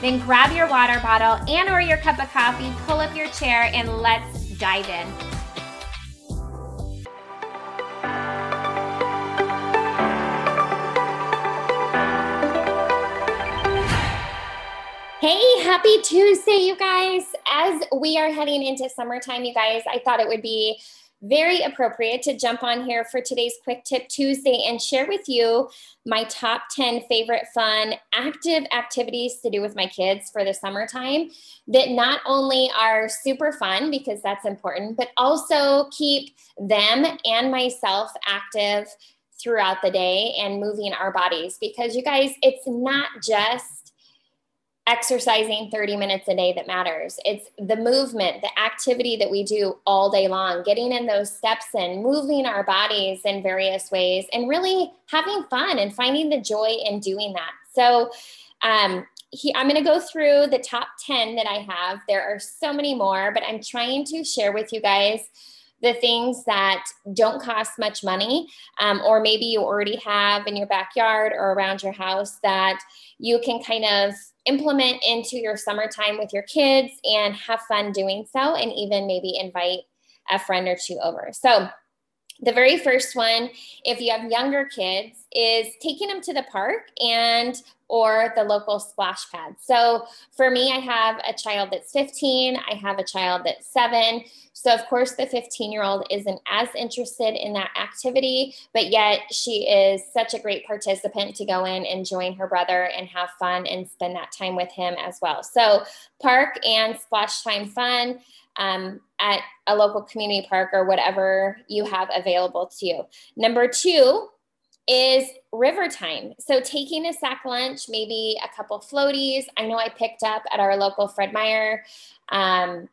then grab your water bottle and or your cup of coffee, pull up your chair and let's dive in. Hey, happy Tuesday, you guys. As we are heading into summertime, you guys, I thought it would be very appropriate to jump on here for today's Quick Tip Tuesday and share with you my top 10 favorite fun active activities to do with my kids for the summertime that not only are super fun because that's important, but also keep them and myself active throughout the day and moving our bodies. Because you guys, it's not just exercising 30 minutes a day that matters. It's the movement, the activity that we do all day long, getting in those steps and moving our bodies in various ways and really having fun and finding the joy in doing that. So, um, he, I'm going to go through the top 10 that I have. There are so many more, but I'm trying to share with you guys the things that don't cost much money, um, or maybe you already have in your backyard or around your house that you can kind of implement into your summertime with your kids and have fun doing so, and even maybe invite a friend or two over. So, the very first one, if you have younger kids, is taking them to the park and or the local splash pad. So for me, I have a child that's 15, I have a child that's seven. So, of course, the 15 year old isn't as interested in that activity, but yet she is such a great participant to go in and join her brother and have fun and spend that time with him as well. So, park and splash time fun. Um, at a local community park or whatever you have available to you. Number two is river time. So taking a sack lunch, maybe a couple floaties. I know I picked up at our local Fred Meyer um,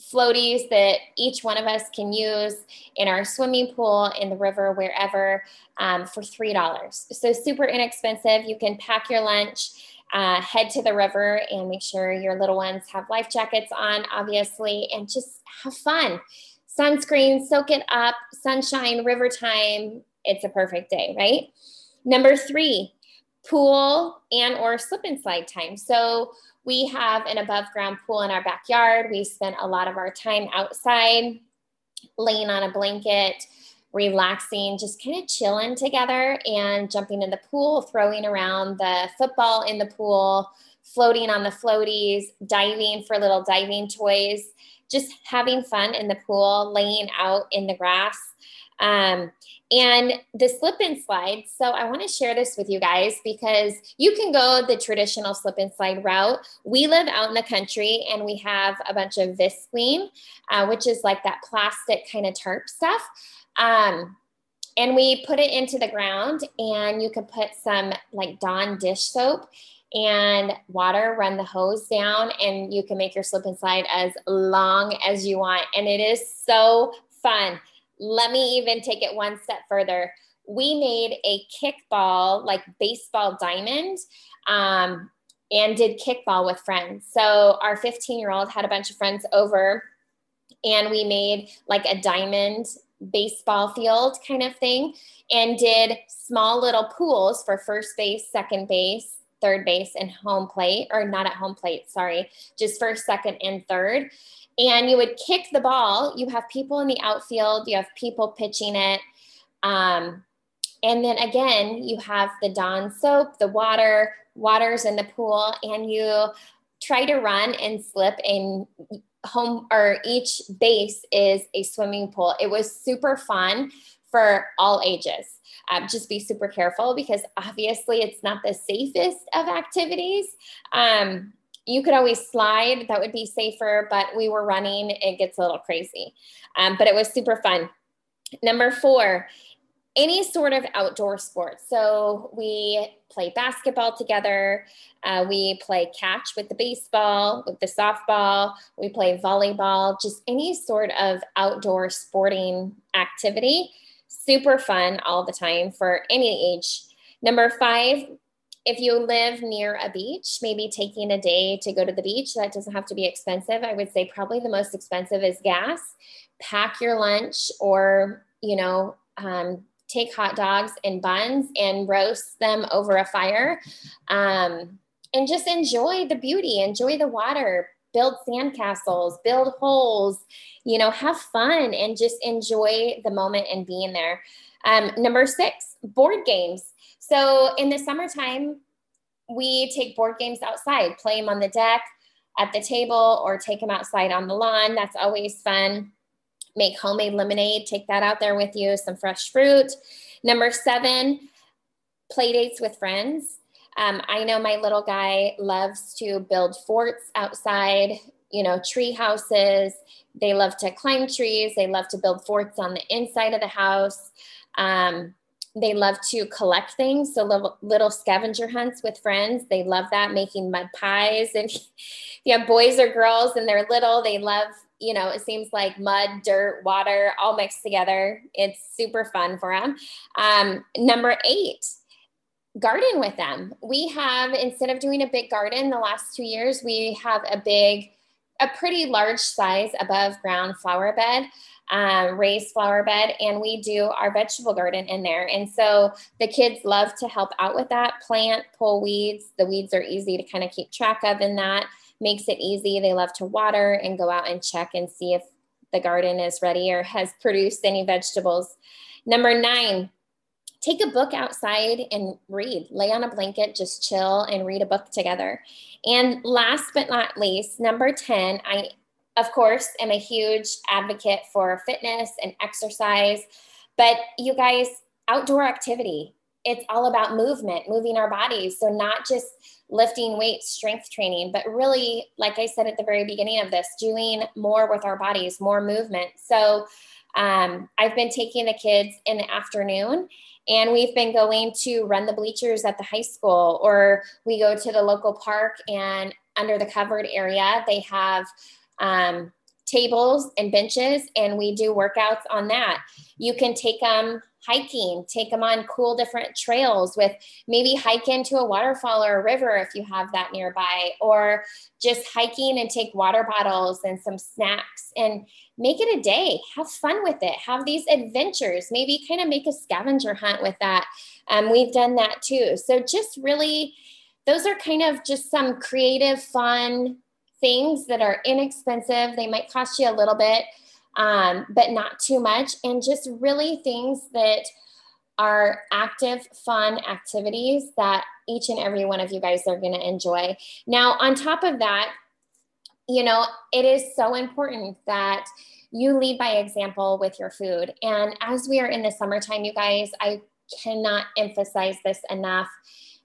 floaties that each one of us can use in our swimming pool, in the river, wherever, um, for $3. So super inexpensive. You can pack your lunch. Uh, head to the river and make sure your little ones have life jackets on, obviously, and just have fun. Sunscreen, soak it up, sunshine, river time, it's a perfect day, right? Number three, pool and or slip and slide time. So we have an above ground pool in our backyard. We spent a lot of our time outside, laying on a blanket, relaxing, just kind of chilling together and jumping in the pool, throwing around the football in the pool, floating on the floaties, diving for little diving toys, just having fun in the pool, laying out in the grass. Um, and the slip and slide. So I want to share this with you guys because you can go the traditional slip and slide route. We live out in the country and we have a bunch of Visqueen, uh, which is like that plastic kind of tarp stuff. Um, and we put it into the ground and you can put some like Dawn dish soap and water, run the hose down, and you can make your slip and slide as long as you want. And it is so fun. Let me even take it one step further. We made a kickball, like baseball diamond, um, and did kickball with friends. So our 15 year old had a bunch of friends over, and we made like a diamond baseball field kind of thing and did small little pools for first base, second base, third base, and home plate, or not at home plate, sorry, just first, second, and third. And you would kick the ball. You have people in the outfield, you have people pitching it. Um, and then again, you have the Dawn soap, the water, waters in the pool, and you try to run and slip and home or each base is a swimming pool. It was super fun for all ages. Um, just be super careful because obviously it's not the safest of activities. Um, you could always slide, that would be safer, but we were running, it gets a little crazy. Um, but it was super fun. Number four, any sort of outdoor sport. So we play basketball together. Uh, we play catch with the baseball, with the softball. We play volleyball, just any sort of outdoor sporting activity. Super fun all the time for any age. Number five, if you live near a beach, maybe taking a day to go to the beach, that doesn't have to be expensive. I would say probably the most expensive is gas. Pack your lunch or, you know, um, take hot dogs and buns and roast them over a fire um, and just enjoy the beauty, enjoy the water, build sandcastles, build holes, you know, have fun and just enjoy the moment and being there. Um, number six, board games. So in the summertime, we take board games outside, play them on the deck, at the table, or take them outside on the lawn. That's always fun make homemade lemonade, take that out there with you, some fresh fruit. Number seven, play dates with friends. Um, I know my little guy loves to build forts outside, you know, tree houses. They love to climb trees. They love to build forts on the inside of the house. Um, they love to collect things. So little, little scavenger hunts with friends. They love that, making mud pies. And have boys or girls and they're little, they love you know, it seems like mud, dirt, water all mixed together. It's super fun for them. Um, number eight, garden with them. We have, instead of doing a big garden the last two years, we have a big, a pretty large size above ground flower bed. Um, raised flower bed and we do our vegetable garden in there. And so the kids love to help out with that plant, pull weeds. The weeds are easy to kind of keep track of in that makes it easy. They love to water and go out and check and see if the garden is ready or has produced any vegetables. Number nine, take a book outside and read. Lay on a blanket, just chill and read a book together. And last but not least, number 10, I, of course, am a huge advocate for fitness and exercise. But you guys, outdoor activity, it's all about movement, moving our bodies. So, not just lifting weights, strength training, but really, like I said at the very beginning of this, doing more with our bodies, more movement. So, um, I've been taking the kids in the afternoon and we've been going to run the bleachers at the high school, or we go to the local park and under the covered area, they have um, tables and benches, and we do workouts on that. You can take them hiking, take them on cool different trails with maybe hike into a waterfall or a river if you have that nearby, or just hiking and take water bottles and some snacks and make it a day. Have fun with it. Have these adventures. Maybe kind of make a scavenger hunt with that. Um, we've done that too. So just really, those are kind of just some creative, fun things that are inexpensive. They might cost you a little bit um, but not too much. And just really things that are active, fun activities that each and every one of you guys are going to enjoy. Now, on top of that, you know, it is so important that you lead by example with your food. And as we are in the summertime, you guys, I cannot emphasize this enough.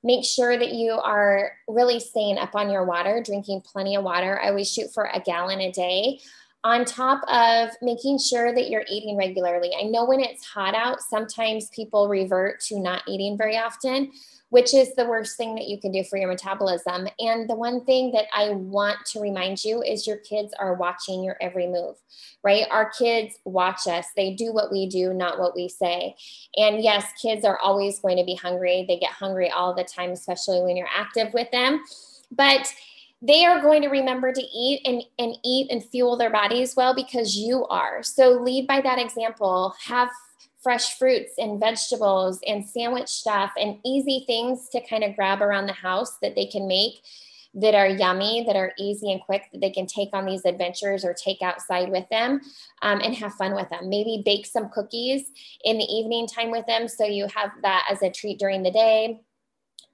Make sure that you are really staying up on your water, drinking plenty of water. I always shoot for a gallon a day on top of making sure that you're eating regularly. I know when it's hot out, sometimes people revert to not eating very often, which is the worst thing that you can do for your metabolism. And the one thing that I want to remind you is your kids are watching your every move, right? Our kids watch us, they do what we do, not what we say. And yes, kids are always going to be hungry. They get hungry all the time, especially when you're active with them. But they are going to remember to eat and, and eat and fuel their bodies well because you are. So lead by that example. Have fresh fruits and vegetables and sandwich stuff and easy things to kind of grab around the house that they can make that are yummy, that are easy and quick, that they can take on these adventures or take outside with them um, and have fun with them. Maybe bake some cookies in the evening time with them so you have that as a treat during the day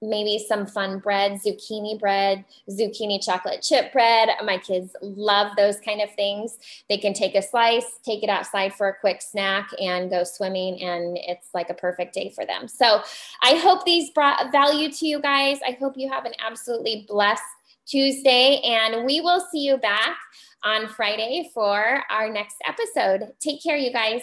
maybe some fun bread, zucchini bread, zucchini chocolate chip bread. My kids love those kind of things. They can take a slice, take it outside for a quick snack, and go swimming, and it's like a perfect day for them. So I hope these brought value to you guys. I hope you have an absolutely blessed Tuesday, and we will see you back on Friday for our next episode. Take care, you guys.